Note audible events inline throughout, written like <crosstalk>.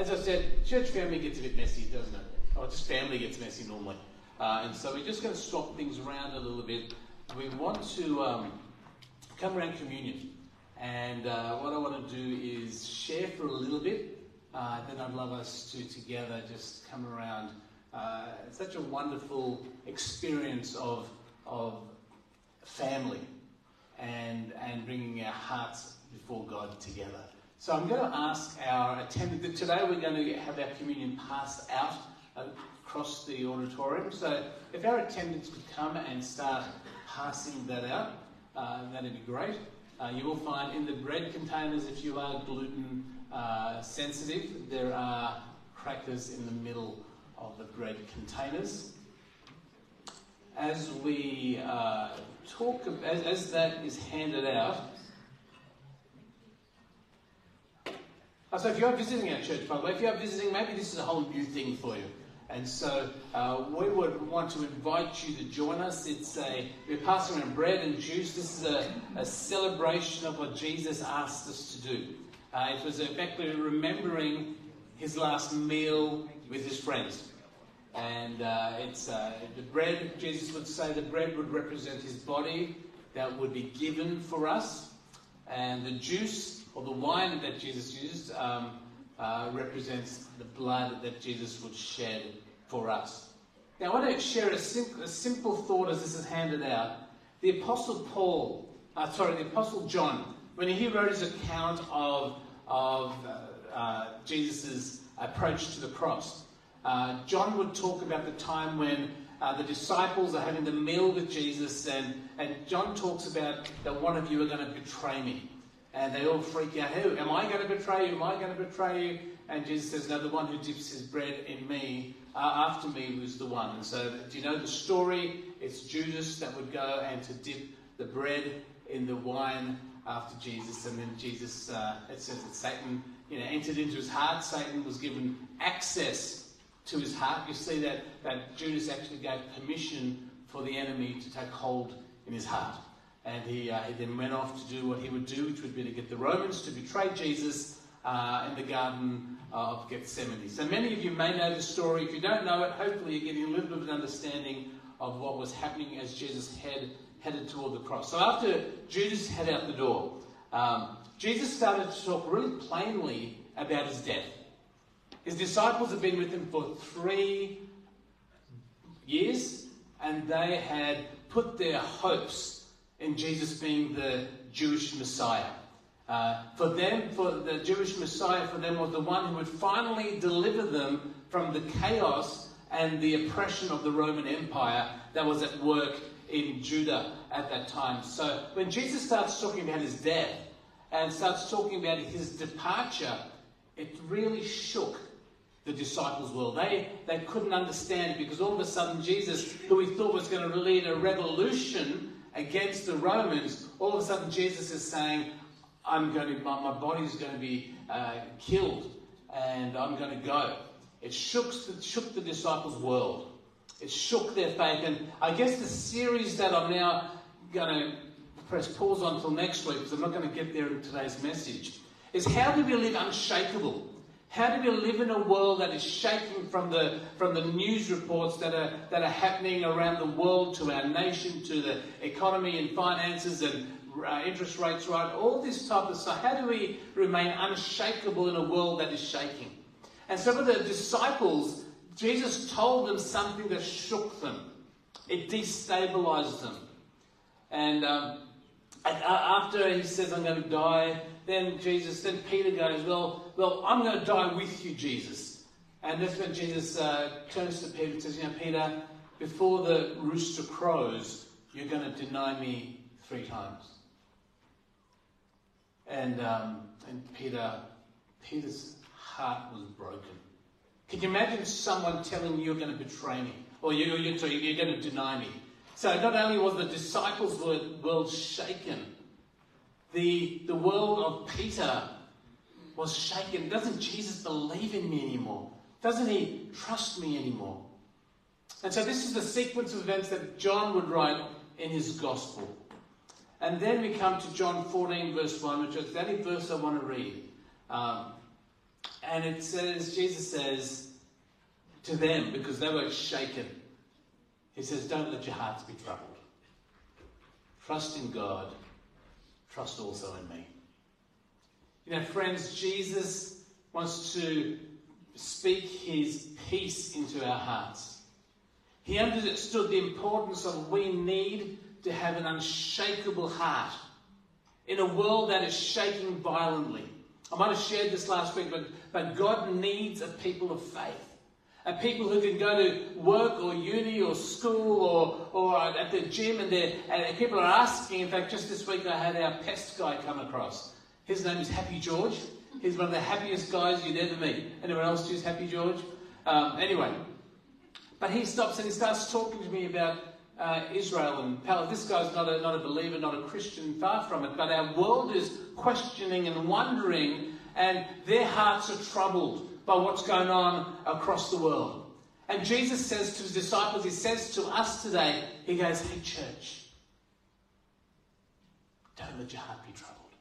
as I said, church family gets a bit messy, doesn't it? Or just family gets messy normally. Uh, and so we're just going to swap things around a little bit. We want to um, come around communion. And uh, what I want to do is share for a little bit. Uh, then I'd love us to together just come around. Uh, it's such a wonderful experience of, of family and, and bringing our hearts before God together. So I'm going to ask our attendant. Today we're going to have our communion passed out across the auditorium. So if our attendants could come and start passing that out, uh, that'd be great. Uh, you will find in the bread containers, if you are gluten uh, sensitive, there are crackers in the middle of the bread containers. As we uh, talk, as, as that is handed out, uh, so if you are visiting our church, by the way, if you are visiting, maybe this is a whole new thing for you. And so uh, we would want to invite you to join us. It's a we're passing around bread and juice. This is a, a celebration of what Jesus asked us to do. Uh, it was effectively remembering his last meal with his friends. And uh, it's uh, the bread. Jesus would say the bread would represent his body that would be given for us, and the juice or the wine that Jesus used. Um, uh, represents the blood that Jesus would shed for us. Now, I want to share a, sim- a simple thought as this is handed out. The Apostle Paul, uh, sorry, the Apostle John, when he wrote his account of, of uh, uh Jesus' approach to the cross, uh, John would talk about the time when uh, the disciples are having the meal with Jesus, and, and John talks about that one of you are going to betray me. And they all freak out. Who? Am I going to betray you? Am I going to betray you? And Jesus says, No, the one who dips his bread in me, uh, after me, was the one. And so, do you know the story? It's Judas that would go and to dip the bread in the wine after Jesus. And then Jesus, uh, it says that Satan you know, entered into his heart. Satan was given access to his heart. You see that, that Judas actually gave permission for the enemy to take hold in his heart. And he, uh, he then went off to do what he would do, which would be to get the Romans to betray Jesus uh, in the Garden of Gethsemane. So many of you may know the story. If you don't know it, hopefully you're getting a little bit of an understanding of what was happening as Jesus head, headed toward the cross. So after Judas headed out the door, um, Jesus started to talk really plainly about his death. His disciples had been with him for three years, and they had put their hopes in Jesus being the Jewish Messiah. Uh, for them, for the Jewish Messiah, for them was the one who would finally deliver them from the chaos and the oppression of the Roman Empire that was at work in Judah at that time. So when Jesus starts talking about his death and starts talking about his departure, it really shook the disciples' world. They, they couldn't understand because all of a sudden Jesus, who we thought was going to lead a revolution, against the Romans, all of a sudden Jesus is saying, I'm going to, my, my body's going to be uh, killed and I'm going to go. It shook, it shook the disciples' world. It shook their faith. And I guess the series that I'm now going to press pause on until next week, because I'm not going to get there in today's message, is how do we live unshakable? How do we live in a world that is shaking from the, from the news reports that are, that are happening around the world to our nation, to the economy and finances and uh, interest rates, right? All this type of stuff. How do we remain unshakable in a world that is shaking? And so for the disciples, Jesus told them something that shook them. It destabilized them. And um, after he says, I'm going to die, then Jesus, then Peter goes, Well, well I'm going to die with you, Jesus. And that's when Jesus uh, turns to Peter and says, You know, Peter, before the rooster crows, you're going to deny me three times. And, um, and Peter, Peter's heart was broken. Can you imagine someone telling you you're going to betray me? Or you, you're going to deny me? So not only was the disciples' world shaken, the, the world of Peter was shaken. Doesn't Jesus believe in me anymore? Doesn't he trust me anymore? And so this is the sequence of events that John would write in his gospel. And then we come to John 14, verse 1, which is the only verse I want to read. Um, And it says, Jesus says to them, because they were shaken, He says, Don't let your hearts be troubled. Trust in God, trust also in me. You know, friends, Jesus wants to speak his peace into our hearts. He understood the importance of we need to have an unshakable heart in a world that is shaking violently. I might have shared this last week, but, but God needs a people of faith. People who can go to work or uni or school or, or at the gym and, and people are asking. In fact, just this week I had our pest guy come across. His name is Happy George. He's one of the happiest guys you'd ever meet. Anyone else choose Happy George? Um, anyway, but he stops and he starts talking to me about uh, Israel and Palestine. This guy's not a, not a believer, not a Christian, far from it. But our world is questioning and wondering, and their hearts are troubled by what's going on across the world. And Jesus says to his disciples, he says to us today, he goes, Hey, church, don't let your heart be troubled.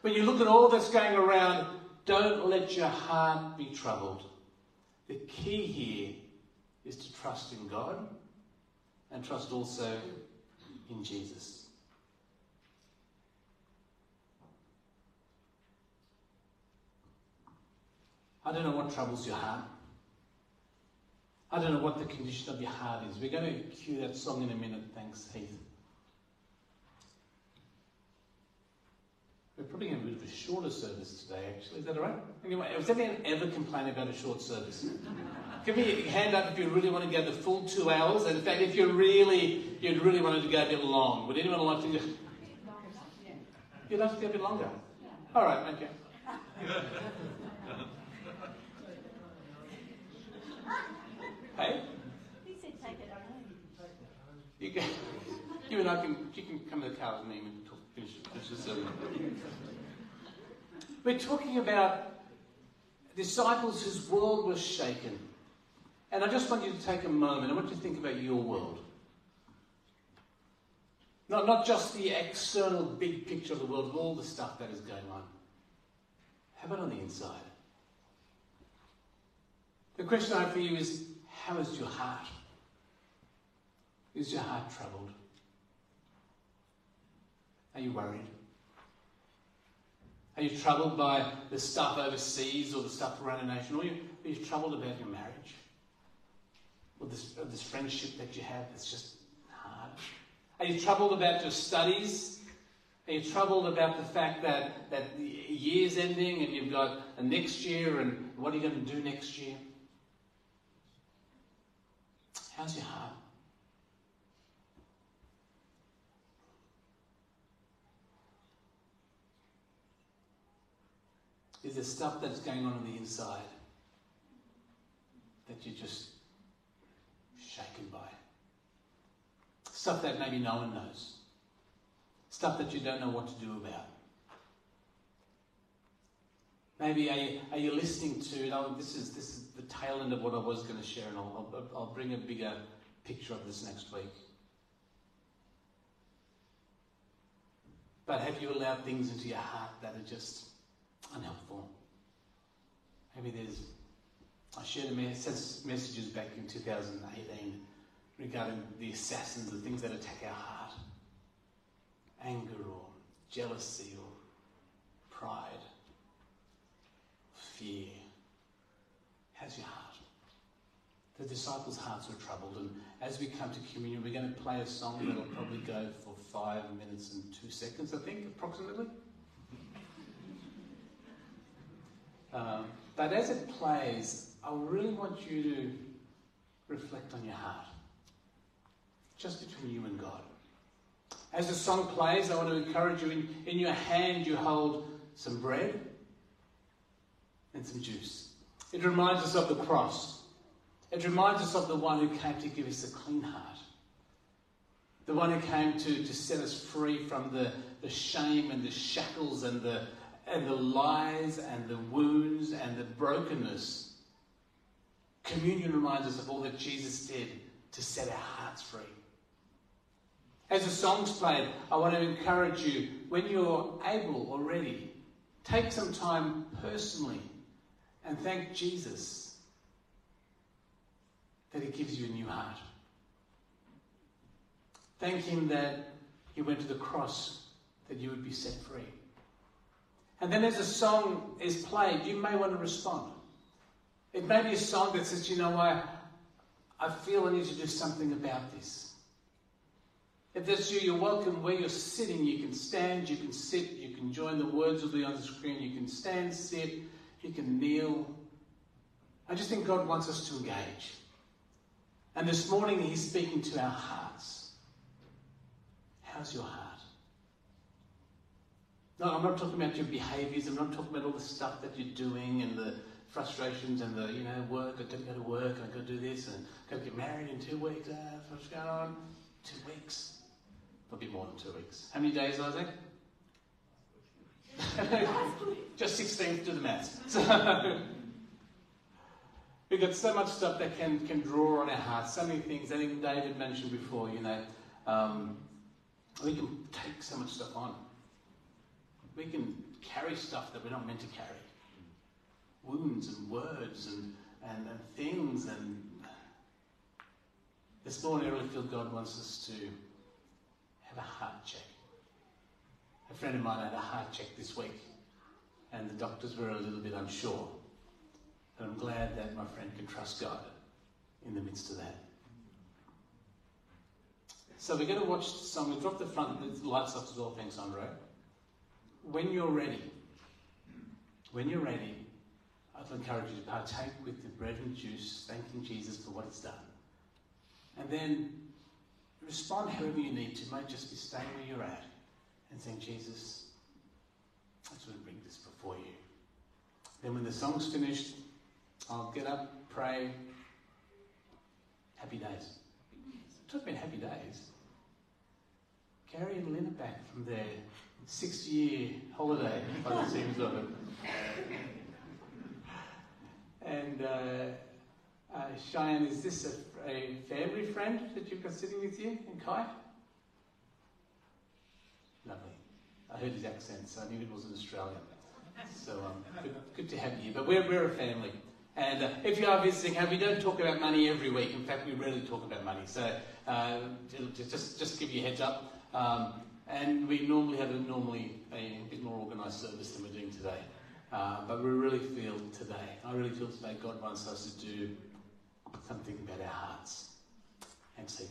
When you look at all that's going around, don't let your heart be troubled. The key here is to trust in God and trust also in Jesus. I don't know what troubles your heart. I don't know what the condition of your heart is. We're going to cue that song in a minute. Thanks, Heath. We're probably going to do a shorter service today, actually. Is that all right? Anyway, has anyone ever complained about a short service? <laughs> Give me a hand up if you really want to go the full two hours. And in fact, if you really, you'd really wanted to go a bit long. Would anyone like to go? You'd like to go a bit longer? All right, okay. <laughs> hey? He said take it You, can, <laughs> you and I can, you can come to the car with me and talk, finish, finish the sermon. We're talking about disciples whose world was shaken. And I just want you to take a moment. I want you to think about your world. Not, not just the external big picture of the world, of all the stuff that is going on. How about on the inside? The question I have for you is how is your heart? Is your heart troubled? Are you worried? Are you troubled by the stuff overseas or the stuff around the nation? Or are you, are you troubled about your marriage? Or this, or this friendship that you have that's just hard? Are you troubled about your studies? Are you troubled about the fact that, that the year's ending and you've got a next year and what are you going to do next year? How's your heart? Is there stuff that's going on on the inside that you're just shaken by? Stuff that maybe no one knows. Stuff that you don't know what to do about. Maybe are you, are you listening to, you this is, this is the tail end of what I was going to share, and I'll, I'll, I'll bring a bigger picture of this next week. But have you allowed things into your heart that are just unhelpful? Maybe there's. I shared a messages back in 2018 regarding the assassins, the things that attack our heart anger or jealousy or pride, fear. How's your heart? The disciples' hearts were troubled, and as we come to communion, we're going to play a song that'll probably go for five minutes and two seconds, I think, approximately. Um, but as it plays, I really want you to reflect on your heart, just between you and God. As the song plays, I want to encourage you in, in your hand, you hold some bread and some juice. It reminds us of the cross. It reminds us of the one who came to give us a clean heart. The one who came to, to set us free from the, the shame and the shackles and the, and the lies and the wounds and the brokenness. Communion reminds us of all that Jesus did to set our hearts free. As the song's played, I want to encourage you, when you're able or ready, take some time personally And thank Jesus that He gives you a new heart. Thank Him that He went to the cross that you would be set free. And then as a song is played, you may want to respond. It may be a song that says, you know what, I feel I need to do something about this. If that's you, you're welcome where you're sitting. You can stand, you can sit, you can join the words will be on the screen. You can stand, sit, you can kneel. I just think God wants us to engage. And this morning, He's speaking to our hearts. How's your heart? No, I'm not talking about your behaviours. I'm not talking about all the stuff that you're doing and the frustrations and the, you know, work. I don't go to work I got to do this and got to get married in two weeks. Uh, what's going on? Two weeks. Probably more than two weeks. How many days, Isaac? <laughs> Just 16, do the maths. So, <laughs> we've got so much stuff that can, can draw on our hearts, so many things. I think David mentioned before, you know, um, we can take so much stuff on. We can carry stuff that we're not meant to carry. Wounds and words and, and, and things. And this morning, I really feel God wants us to have a heart check. A friend of mine had a heart check this week, and the doctors were a little bit unsure. But I'm glad that my friend can trust God in the midst of that. So we're going to watch the song. We drop the front, the lights off as well. Thanks, Andre when you're ready, when you're ready, I'd encourage you to partake with the bread and juice, thanking Jesus for what He's done. And then respond however you need to. It might just be staying where you're at and saying, Jesus, I just want to bring this before you. Then when the song's finished, I'll get up, pray. Happy days. Talk about happy days. Carry and Lynn back from their six year holiday by the seams of it. And uh, uh, Cheyenne, is this a, a, family friend that you've got sitting with you in Kai? I heard his accent, so I knew it was an Australian. So um, good, good, to have you. But we're, we're a family. And uh, if you are visiting, we don't talk about money every week. In fact, we rarely talk about money. So uh, just, just give you a heads up. Um, and we normally have a normally a bit more organised service than we're doing today. Uh, but we really feel today, I really feel today God wants us to do something about our hearts. And see.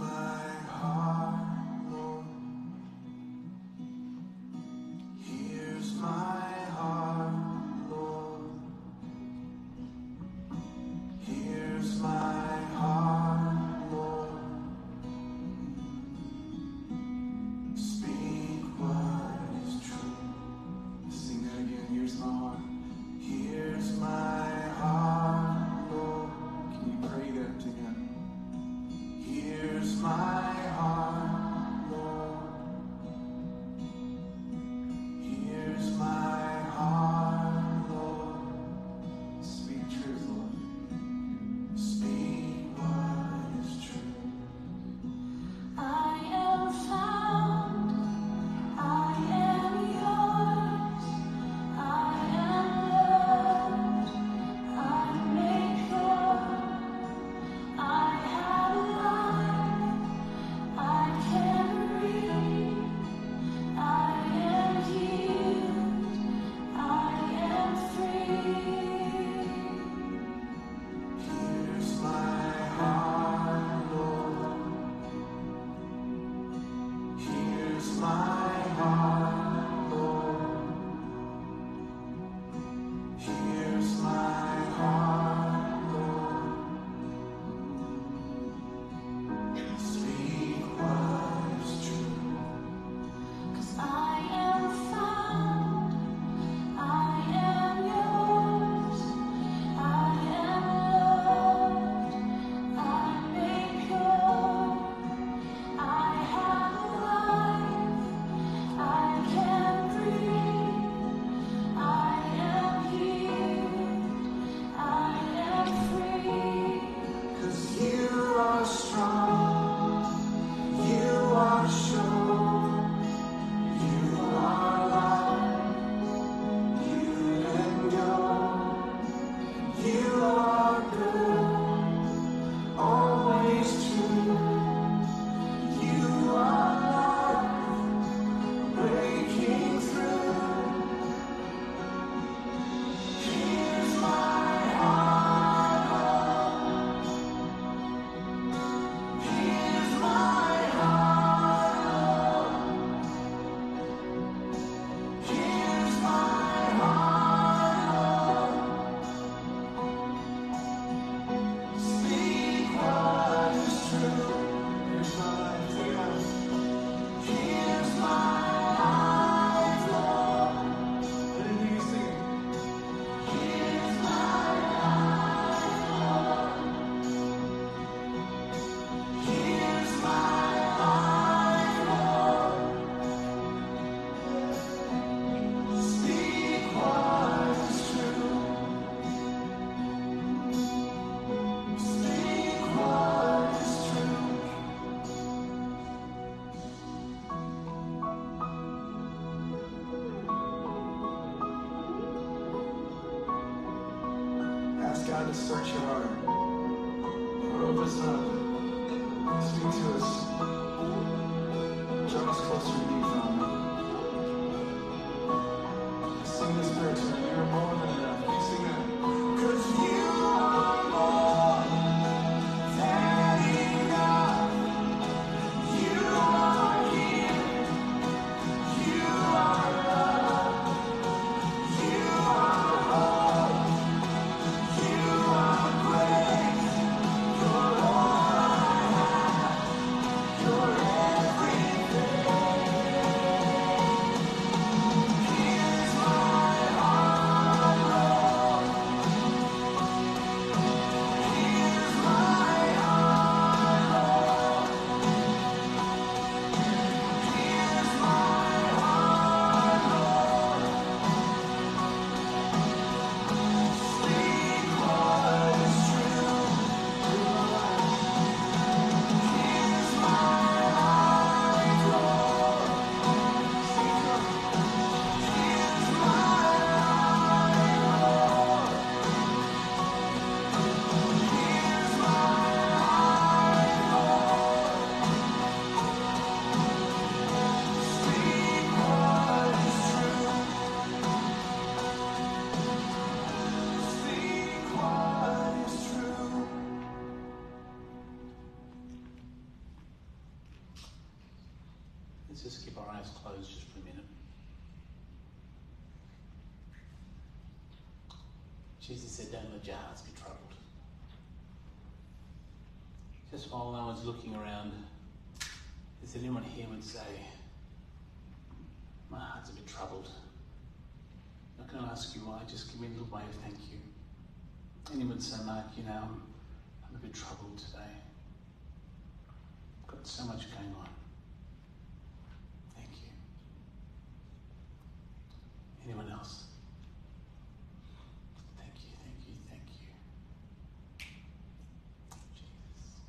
My heart, Jesus said, Don't let your hearts be troubled. Just while no one's looking around, is anyone here would say, My heart's a bit troubled? I'm not going to ask you why, just give me a little wave, of thank you. Anyone would say, Mark, you know, I'm, I'm a bit troubled today. I've got so much going on. Thank you. Anyone else? Thank you, thank you, thank you. Jesus.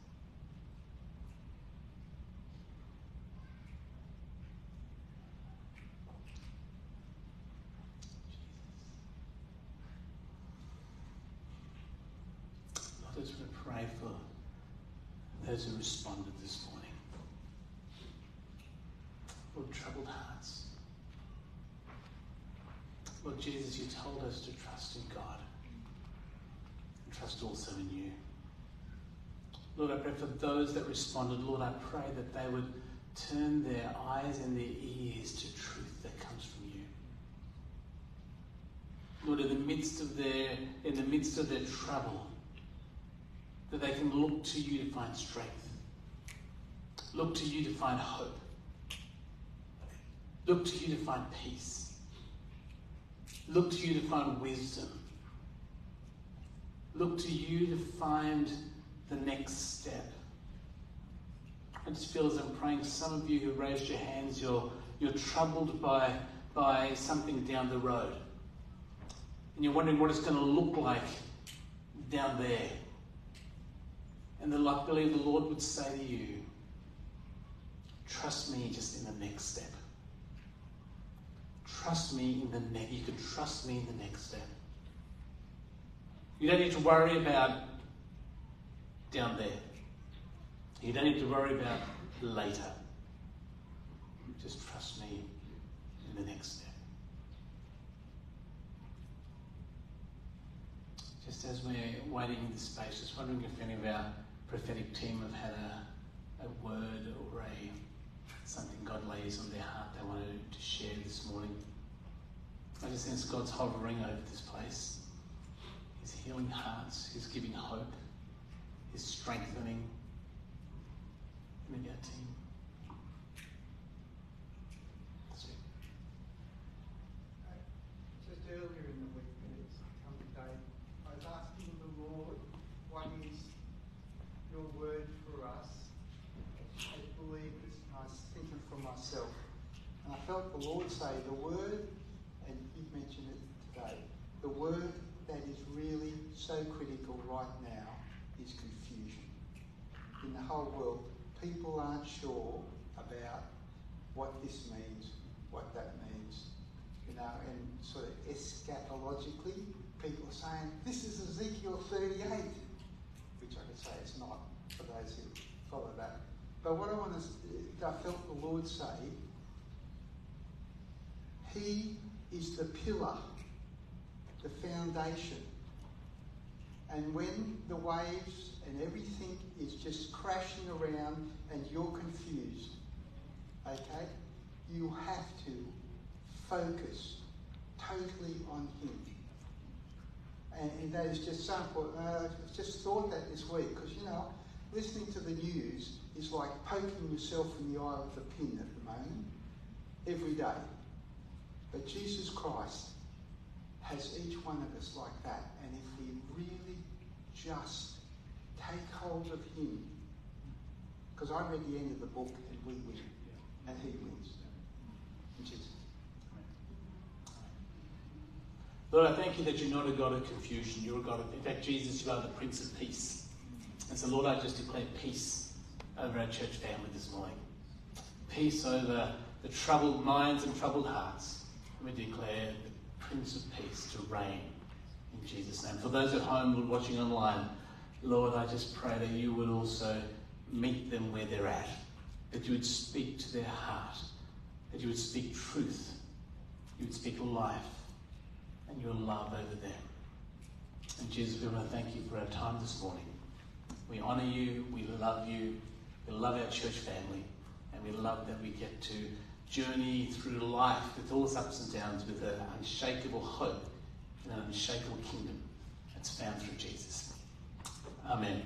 We pray for those who responded this morning. Lord, troubled hearts. Lord Jesus, you told us to trust in God and trust also in you. Lord, I pray for those that responded. Lord, I pray that they would turn their eyes and their ears to truth that comes from you. Lord, in the midst of their in the midst of their trouble, that they can look to you to find strength. Look to you to find hope. Look to you to find peace. Look to you to find wisdom. Look to you to find the next step. I just feel as I'm praying, some of you who raised your hands, you're, you're troubled by, by something down the road. And you're wondering what it's going to look like down there. And then I believe the Lord would say to you, trust me just in the next step. Trust me in the next. You can trust me in the next step. You don't need to worry about down there. You don't need to worry about later. Just trust me in the next step. Just as we're waiting in this space, just wondering if any of our prophetic team have had a, a word or a something God lays on their heart they wanted to share this morning. I just sense God's hovering over this place. He's healing hearts. He's giving hope. He's strengthening. Maybe our team. Sweet. Just earlier in the week, when it's come today, I was asking the Lord, what is your word for us as believers? And I was thinking for myself. And I felt the Lord say, the word, and you've mentioned it today, the word that is really so critical right now is confusion. In the whole world, people aren't sure about what this means, what that means you know, and sort of eschatologically, people are saying, this is Ezekiel 38, which I could say it's not for those who follow that. But what I want to, I felt the Lord say, He is the pillar, the foundation. And when the waves and everything is just crashing around and you're confused, okay, you have to focus totally on Him. And, and that is just so. Uh, I just thought that this week because, you know, listening to the news is like poking yourself in the eye with a pin at the moment, every day. But Jesus Christ has each one of us like that. And if we really just take hold of Him, because I read the end of the book and we win, and He wins. In Jesus. Lord, I thank you that you're not a God of confusion. You're a God of, in fact, Jesus, you are the Prince of Peace. And so, Lord, I just declare peace over our church family this morning. Peace over the troubled minds and troubled hearts. We declare the Prince of Peace to reign in Jesus' name. For those at home Lord, watching online, Lord, I just pray that you would also meet them where they're at, that you would speak to their heart, that you would speak truth, you would speak life and your love over them. And Jesus, we want to thank you for our time this morning. We honour you, we love you, we love our church family, and we love that we get to journey through life with all its ups and downs with an unshakable hope in an unshakable kingdom that's found through Jesus. Amen.